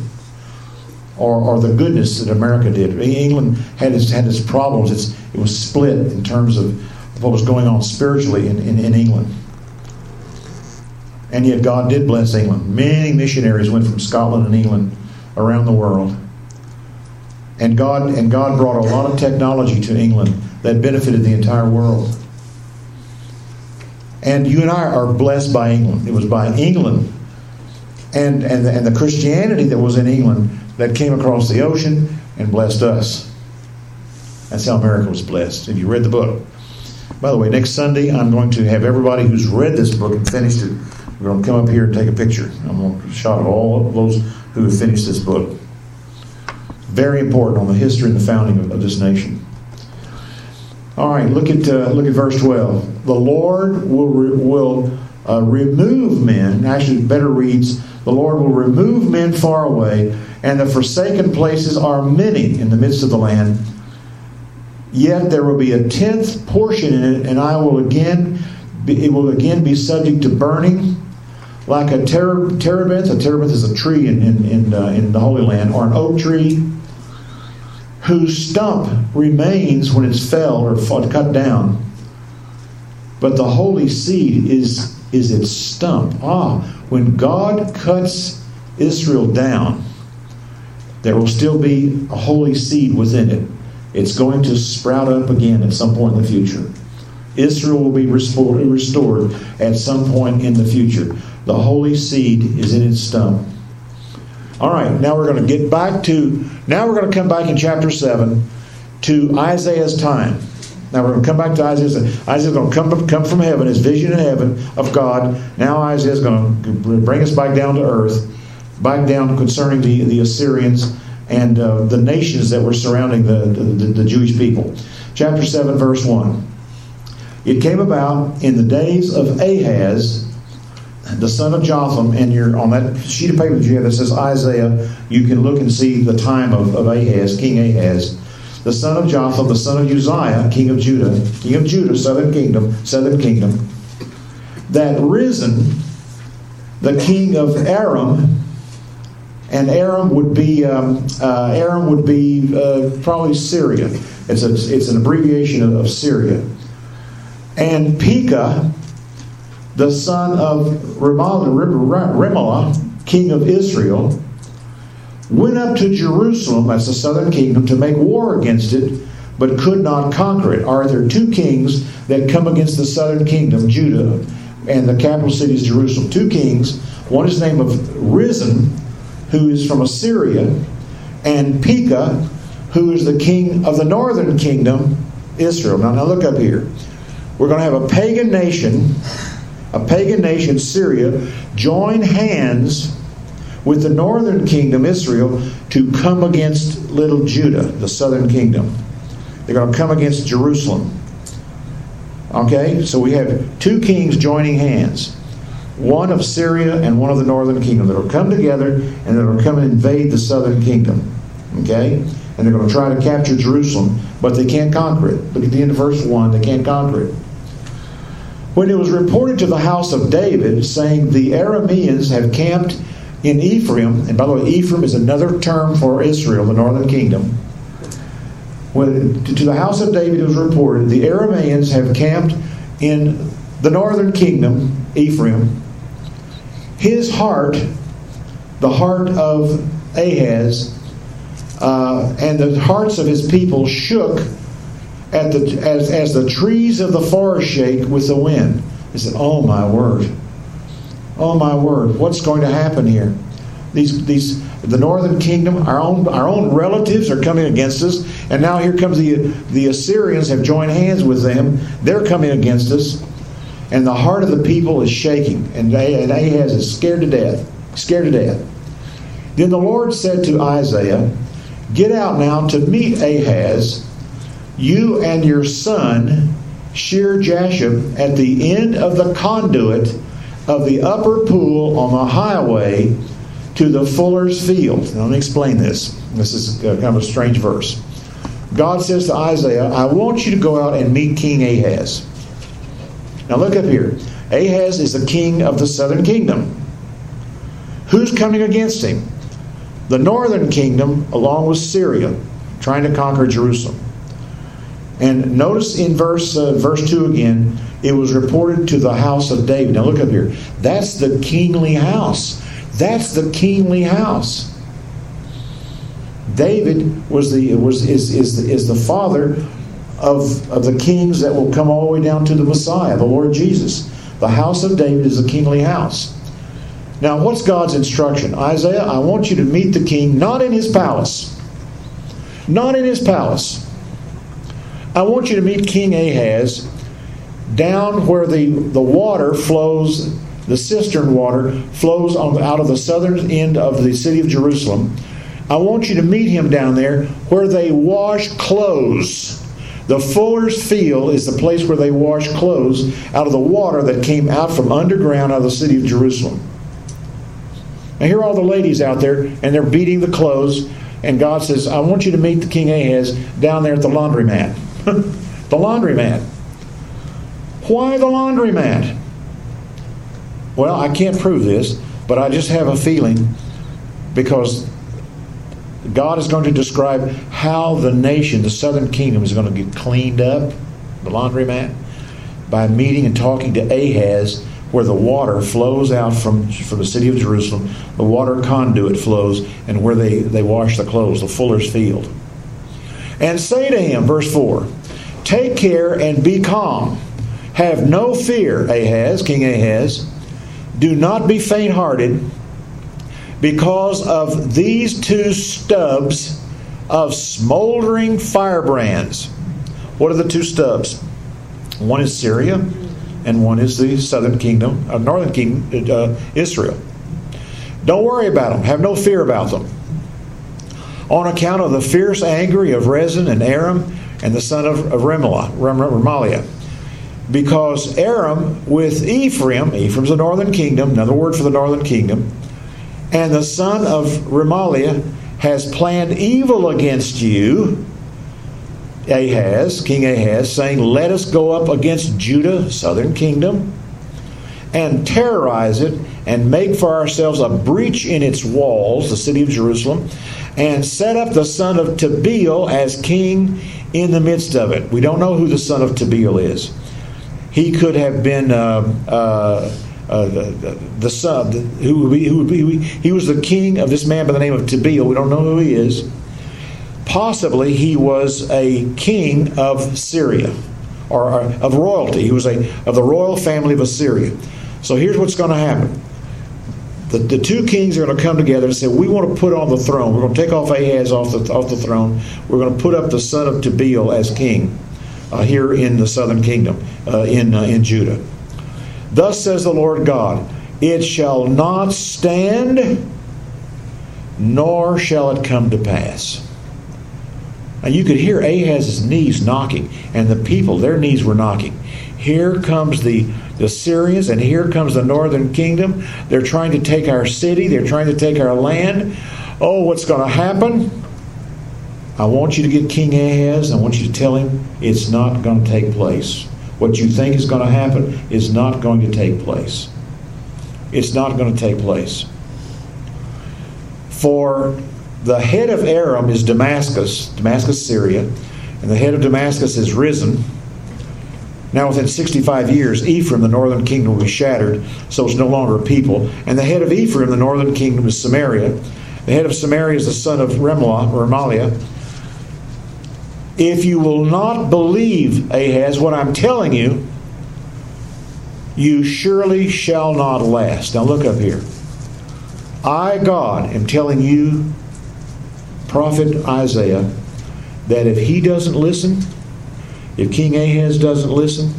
A: Or, or, the goodness that America did. England had its, had its problems. It's, it was split in terms of what was going on spiritually in, in, in England. And yet God did bless England. Many missionaries went from Scotland and England around the world. And God and God brought a lot of technology to England that benefited the entire world. And you and I are blessed by England. It was by England and, and, the, and the Christianity that was in England that came across the ocean and blessed us. That's how America was blessed. If you read the book. By the way, next Sunday I'm going to have everybody who's read this book and finished it we're going to come up here and take a picture. I'm going to shot of all of those who have finished this book. Very important on the history and the founding of, of this nation. All right, look at uh, look at verse 12. The Lord will re- will uh, remove men. Actually, better reads, the Lord will remove men far away, and the forsaken places are many in the midst of the land. Yet there will be a tenth portion in it, and I will again be, it will again be subject to burning like a ter- terebinth. A terebinth is a tree in, in, in, uh, in the Holy Land, or an oak tree whose stump remains when it's felled or cut down. But the holy seed is, is its stump. Ah, when God cuts Israel down, there will still be a holy seed within it. It's going to sprout up again at some point in the future. Israel will be restored at some point in the future. The holy seed is in its stump. All right, now we're going to get back to, now we're going to come back in chapter 7 to Isaiah's time. Now we're going to come back to Isaiah. Isaiah's going to come, come from heaven, his vision in heaven of God. Now Isaiah's going to bring us back down to earth, back down concerning the, the Assyrians and uh, the nations that were surrounding the, the, the Jewish people. Chapter 7, verse 1. It came about in the days of Ahaz, the son of Jotham, and you're on that sheet of paper that you have that says Isaiah, you can look and see the time of, of Ahaz, King Ahaz. The son of Jotham, the son of Uzziah, king of Judah, king of Judah, southern kingdom, southern kingdom, that Rezin the king of Aram, and Aram would be um, uh, Aram would be uh, probably Syria. It's a, it's an abbreviation of, of Syria. And Pekah, the son of Remaliah, king of Israel, went up to Jerusalem, as the southern kingdom, to make war against it, but could not conquer it. Are there two kings that come against the southern kingdom, Judah, and the capital city is Jerusalem? Two kings. One is named of Rezin, who is from Assyria, and Pekah, who is the king of the northern kingdom, Israel. Now, now look up here. We're going to have a pagan nation a pagan nation, Syria, join hands with the northern kingdom, Israel, to come against little Judah, the southern kingdom. They're going to come against Jerusalem. Okay? So we have two kings joining hands one of Syria and one of the northern kingdom that will come together and that will come and invade the southern kingdom. Okay? And they're going to try to capture Jerusalem, but they can't conquer it. Look at the end of verse 1. They can't conquer it. When it was reported to the house of David, saying, The Arameans have camped in Ephraim, and by the way, Ephraim is another term for Israel, the northern kingdom. When to the house of David it was reported, the Arameans have camped in the northern kingdom, Ephraim. His heart, the heart of Ahaz, uh, and the hearts of his people shook at the, as, as the trees of the forest shake with the wind. He said, Oh, my word. Oh my word, what's going to happen here? These, these, the northern kingdom, our own, our own relatives are coming against us, and now here comes the, the Assyrians have joined hands with them. They're coming against us, and the heart of the people is shaking, and, and Ahaz is scared to death, scared to death. Then the Lord said to Isaiah, Get out now to meet Ahaz, you and your son, Shear Jashub, at the end of the conduit of the upper pool on the highway to the fuller's field. Now, let me explain this. This is kind of a strange verse. God says to Isaiah, I want you to go out and meet King Ahaz. Now, look up here. Ahaz is the king of the southern kingdom. Who's coming against him? The northern kingdom, along with Syria, trying to conquer Jerusalem. And notice in verse uh, verse 2 again, it was reported to the house of David. Now look up here. That's the kingly house. That's the kingly house. David was the was is is the, is the father of, of the kings that will come all the way down to the Messiah, the Lord Jesus. The house of David is the kingly house. Now, what's God's instruction? Isaiah, I want you to meet the king not in his palace. Not in his palace. I want you to meet King Ahaz down where the, the water flows, the cistern water flows on, out of the southern end of the city of Jerusalem. I want you to meet him down there where they wash clothes. The fuller's field is the place where they wash clothes out of the water that came out from underground out of the city of Jerusalem. Now, here are all the ladies out there, and they're beating the clothes. And God says, I want you to meet the King Ahaz down there at the laundromat. the laundromat. Why the laundromat? Well, I can't prove this, but I just have a feeling because God is going to describe how the nation, the southern kingdom, is going to get cleaned up, the laundromat, by meeting and talking to Ahaz where the water flows out from, from the city of Jerusalem, the water conduit flows, and where they, they wash the clothes, the fuller's field. And say to him, verse 4, Take care and be calm. Have no fear, Ahaz, King Ahaz. Do not be faint hearted because of these two stubs of smoldering firebrands. What are the two stubs? One is Syria, and one is the southern kingdom, uh, northern kingdom, uh, Israel. Don't worry about them. Have no fear about them. On account of the fierce anger of Rezin and Aram and the son of, Remaliah. Because Aram with Ephraim, Ephraim's the northern kingdom, another word for the northern kingdom, and the son of Remaliah has planned evil against you Ahaz, King Ahaz, saying, Let us go up against Judah, southern kingdom, and terrorize it, and make for ourselves a breach in its walls, the city of Jerusalem, and set up the son of Tabeel as king in the midst of it. We don't know who the son of Tabeel is. He could have been. Uh, uh, uh, the, the, son, who, who, who, he was the king of this man by the name of Tabeel. We don't know who he is possibly he was a king of Syria or of royalty. He was a of the royal family of Assyria. So here's what's going to happen. The, the two kings are going to come together and say, We want to put on the throne. We're going to take off Ahaz off the, off the throne. We're going to put up the son of Tabeel as king uh, here in the southern kingdom, uh, in, uh, in Judah. Thus says the Lord God, It shall not stand, nor shall it come to pass. And you could hear Ahaz's knees knocking, and the people, their knees were knocking. Here comes the, the Syrians, and here comes the northern kingdom. They're trying to take our city, they're trying to take our land. Oh, what's going to happen? I want you to get King Ahaz. I want you to tell him it's not going to take place. What you think is going to happen is not going to take place. It's not going to take place. For the head of Aram is Damascus, Damascus, Syria, and the head of Damascus is Rezin. Now, within 65 years, Ephraim, the northern kingdom, will be shattered, so it's no longer a people. And the head of Ephraim, the northern kingdom, is Samaria. The head of Samaria is the son of Remlah, or Remaliah. If you will not believe, Ahaz, what I'm telling you, you surely shall not last. Now look up here. I, God, am telling you, prophet Isaiah, that if he doesn't listen, if King Ahaz doesn't listen,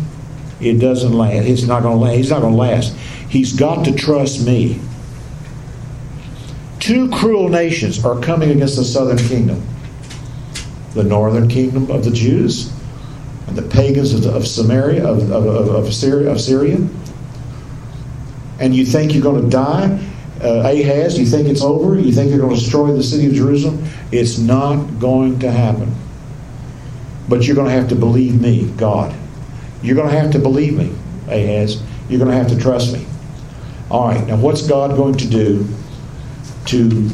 A: it doesn't last. It's not going to last. He's not going to last. He's got to trust me. Two cruel nations are coming against the southern kingdom the northern kingdom of the Jews and the pagans of, of Samaria, of, of, of, Syria, of Syria. And you think you're going to die? Uh, Ahaz, you think it's over? You think you're going to destroy the city of Jerusalem? It's not going to happen. But you're going to have to believe me, God. You're going to have to believe me, Ahaz. You're going to have to trust me. All right, now what's God going to do to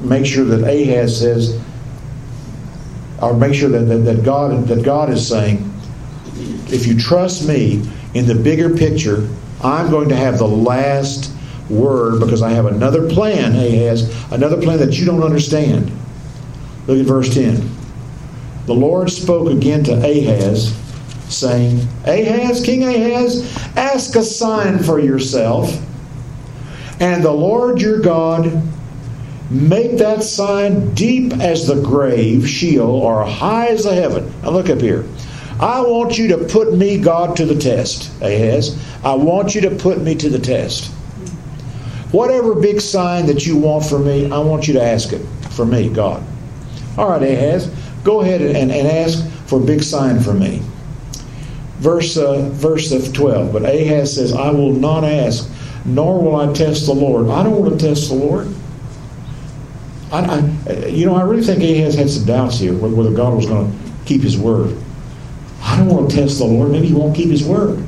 A: make sure that Ahaz says, or make sure that, that, that, God, that God is saying, if you trust me in the bigger picture, I'm going to have the last word because I have another plan, Ahaz, another plan that you don't understand. Look at verse 10. The Lord spoke again to Ahaz, saying, Ahaz, King Ahaz, ask a sign for yourself, and the Lord your God make that sign deep as the grave, Sheol, or high as the heaven. Now look up here. I want you to put me, God, to the test, Ahaz. I want you to put me to the test. Whatever big sign that you want for me, I want you to ask it for me, God. All right, Ahaz, go ahead and, and ask for a big sign for me. Verse, uh, verse 12. But Ahaz says, I will not ask, nor will I test the Lord. I don't want to test the Lord. I, I, you know, I really think Ahaz had some doubts here whether God was going to keep his word. I don't want to test the Lord. Maybe he won't keep his word.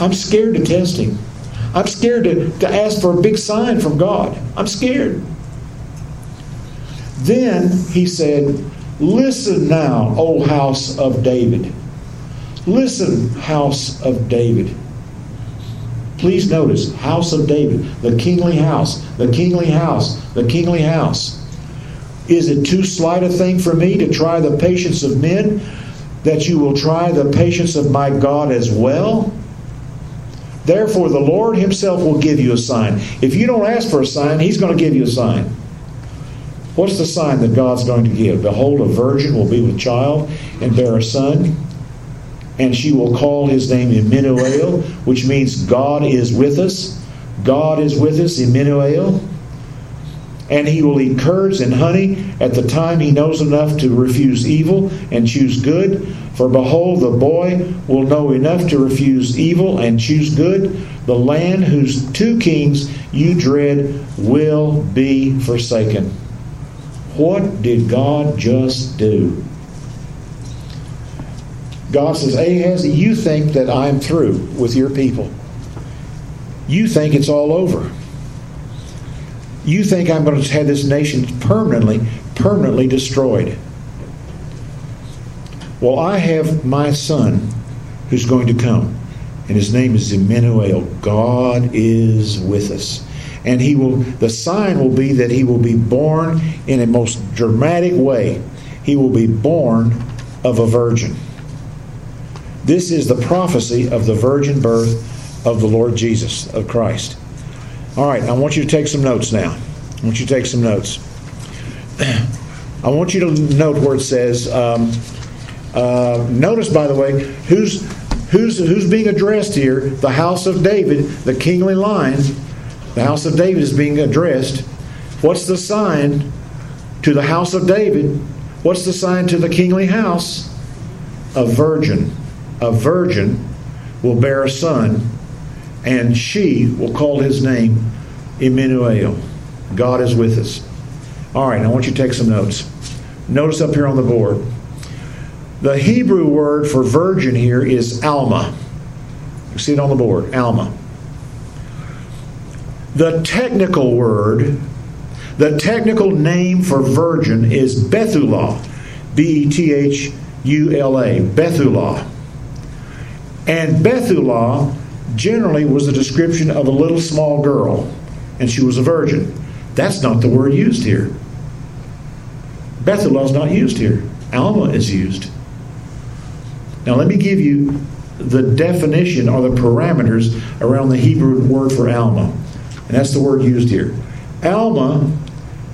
A: I'm scared to test him. I'm scared to, to ask for a big sign from God. I'm scared. Then he said, Listen now, O house of David. Listen, house of David. Please notice, house of David, the kingly house, the kingly house, the kingly house. Is it too slight a thing for me to try the patience of men, that you will try the patience of my God as well? Therefore, the Lord Himself will give you a sign. If you don't ask for a sign, He's going to give you a sign. What's the sign that God's going to give? Behold, a virgin will be with child and bear a son, and she will call his name Emmanuel, which means God is with us. God is with us, Emmanuel. And he will eat curds and honey at the time he knows enough to refuse evil and choose good. For behold, the boy will know enough to refuse evil and choose good. The land whose two kings you dread will be forsaken. What did God just do? God says, Ahaz, you think that I'm through with your people. You think it's all over. You think I'm going to have this nation permanently, permanently destroyed. Well, I have my son who's going to come, and his name is Emmanuel. God is with us. And he will the sign will be that he will be born in a most dramatic way. He will be born of a virgin. This is the prophecy of the virgin birth of the Lord Jesus, of Christ. All right, I want you to take some notes now. I want you to take some notes. I want you to note where it says, um, uh, notice, by the way, who's, who's, who's being addressed here? The house of David, the kingly line. The house of David is being addressed. What's the sign to the house of David? What's the sign to the kingly house? A virgin. A virgin will bear a son, and she will call his name Emmanuel. God is with us. All right, I want you to take some notes. Notice up here on the board. The Hebrew word for virgin here is Alma. You see it on the board, Alma. The technical word, the technical name for virgin is Bethulah. B E T H U L A. Bethulah. And Bethulah generally was a description of a little small girl, and she was a virgin. That's not the word used here. Bethulah is not used here. Alma is used. Now, let me give you the definition or the parameters around the Hebrew word for Alma. And that's the word used here. Alma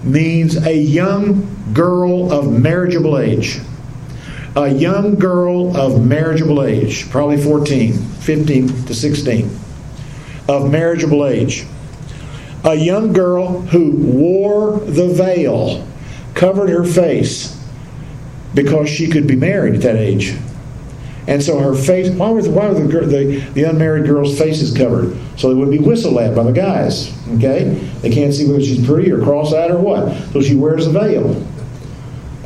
A: means a young girl of marriageable age. A young girl of marriageable age, probably 14, 15 to 16, of marriageable age. A young girl who wore the veil, covered her face, because she could be married at that age. And so her face, why were the, why were the, the, the unmarried girls' faces covered? So they would be whistled at by the guys. Okay? They can't see whether she's pretty or cross eyed or what. So she wears a veil.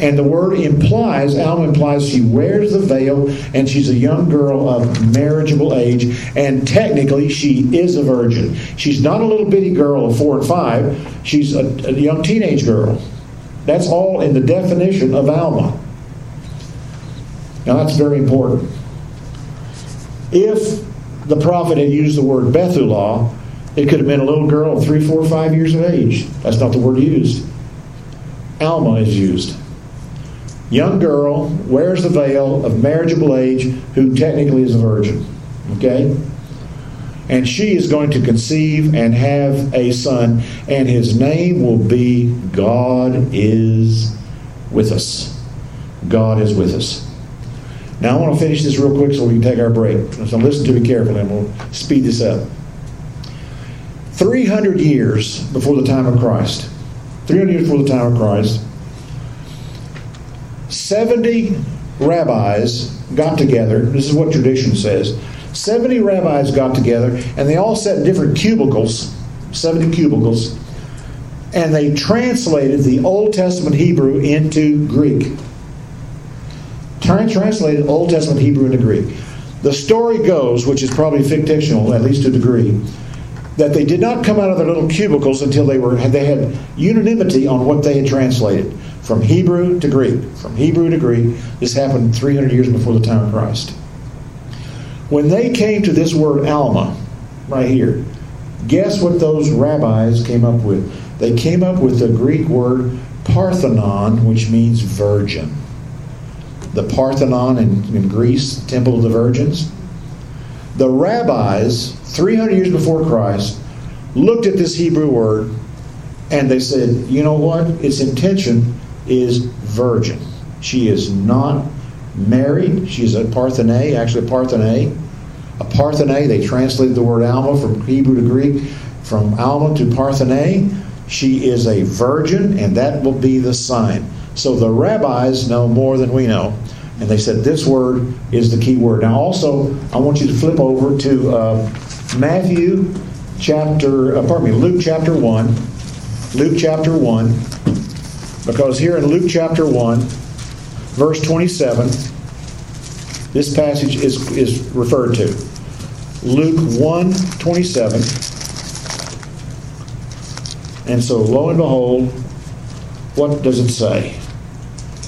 A: And the word implies, Alma implies she wears the veil and she's a young girl of marriageable age. And technically, she is a virgin. She's not a little bitty girl of four and five, she's a, a young teenage girl. That's all in the definition of Alma. Now that's very important. If the prophet had used the word Bethulah, it could have been a little girl of three, four, five years of age. That's not the word used. Alma is used. Young girl wears the veil of marriageable age who technically is a virgin. Okay? And she is going to conceive and have a son, and his name will be God is with us. God is with us. Now, I want to finish this real quick so we can take our break. So listen to me carefully and we'll speed this up. 300 years before the time of Christ, 300 years before the time of Christ, 70 rabbis got together. This is what tradition says. 70 rabbis got together and they all sat in different cubicles, 70 cubicles, and they translated the Old Testament Hebrew into Greek translated Old Testament Hebrew into Greek. The story goes, which is probably fictional, at least to a degree, that they did not come out of their little cubicles until they were they had unanimity on what they had translated from Hebrew to Greek. From Hebrew to Greek. This happened 300 years before the time of Christ. When they came to this word Alma, right here, guess what those rabbis came up with? They came up with the Greek word Parthenon, which means virgin the Parthenon in, in Greece, Temple of the Virgins. The rabbis, 300 years before Christ, looked at this Hebrew word and they said, you know what? Its intention is virgin. She is not married. She's a Parthene, actually a Parthene. A Parthene, they translated the word Alma from Hebrew to Greek, from Alma to Parthene. She is a virgin, and that will be the sign. So the rabbis know more than we know. And they said this word is the key word. Now, also, I want you to flip over to uh, Matthew chapter, uh, pardon me, Luke chapter 1. Luke chapter 1. Because here in Luke chapter 1, verse 27, this passage is, is referred to. Luke 1 27. And so, lo and behold, what does it say?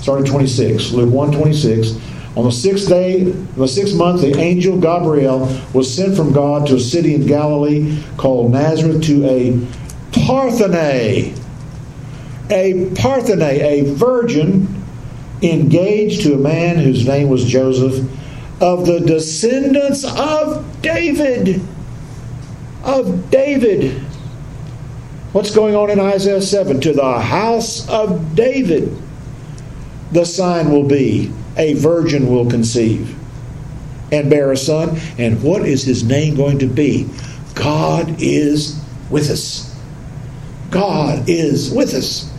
A: Starting 26, Luke 1 26. On the sixth day, the sixth month, the angel Gabriel was sent from God to a city in Galilee called Nazareth to a Parthenae. a Parthenae, a virgin engaged to a man whose name was Joseph, of the descendants of David. Of David. What's going on in Isaiah 7? To the house of David the sign will be a virgin will conceive and bear a son. And what is his name going to be? God is with us. God is with us.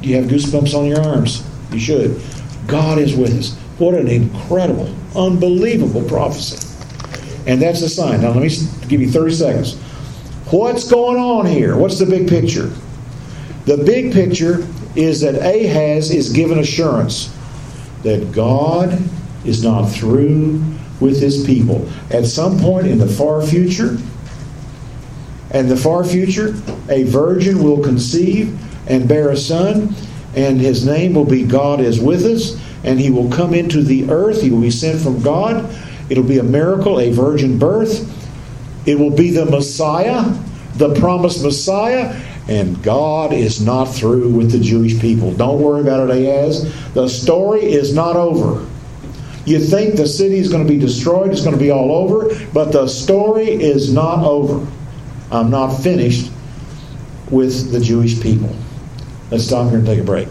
A: Do you have goosebumps on your arms? You should. God is with us. What an incredible, unbelievable prophecy. And that's the sign. Now, let me give you 30 seconds. What's going on here? What's the big picture? The big picture is that Ahaz is given assurance that God is not through with his people. At some point in the far future, and the far future, a virgin will conceive and bear a son, and his name will be God is with us, and he will come into the earth. He will be sent from God. It'll be a miracle, a virgin birth. It will be the Messiah, the promised Messiah, and God is not through with the Jewish people. Don't worry about it, Ahaz. The story is not over. You think the city is going to be destroyed, it's going to be all over, but the story is not over. I'm not finished with the Jewish people. Let's stop here and take a break.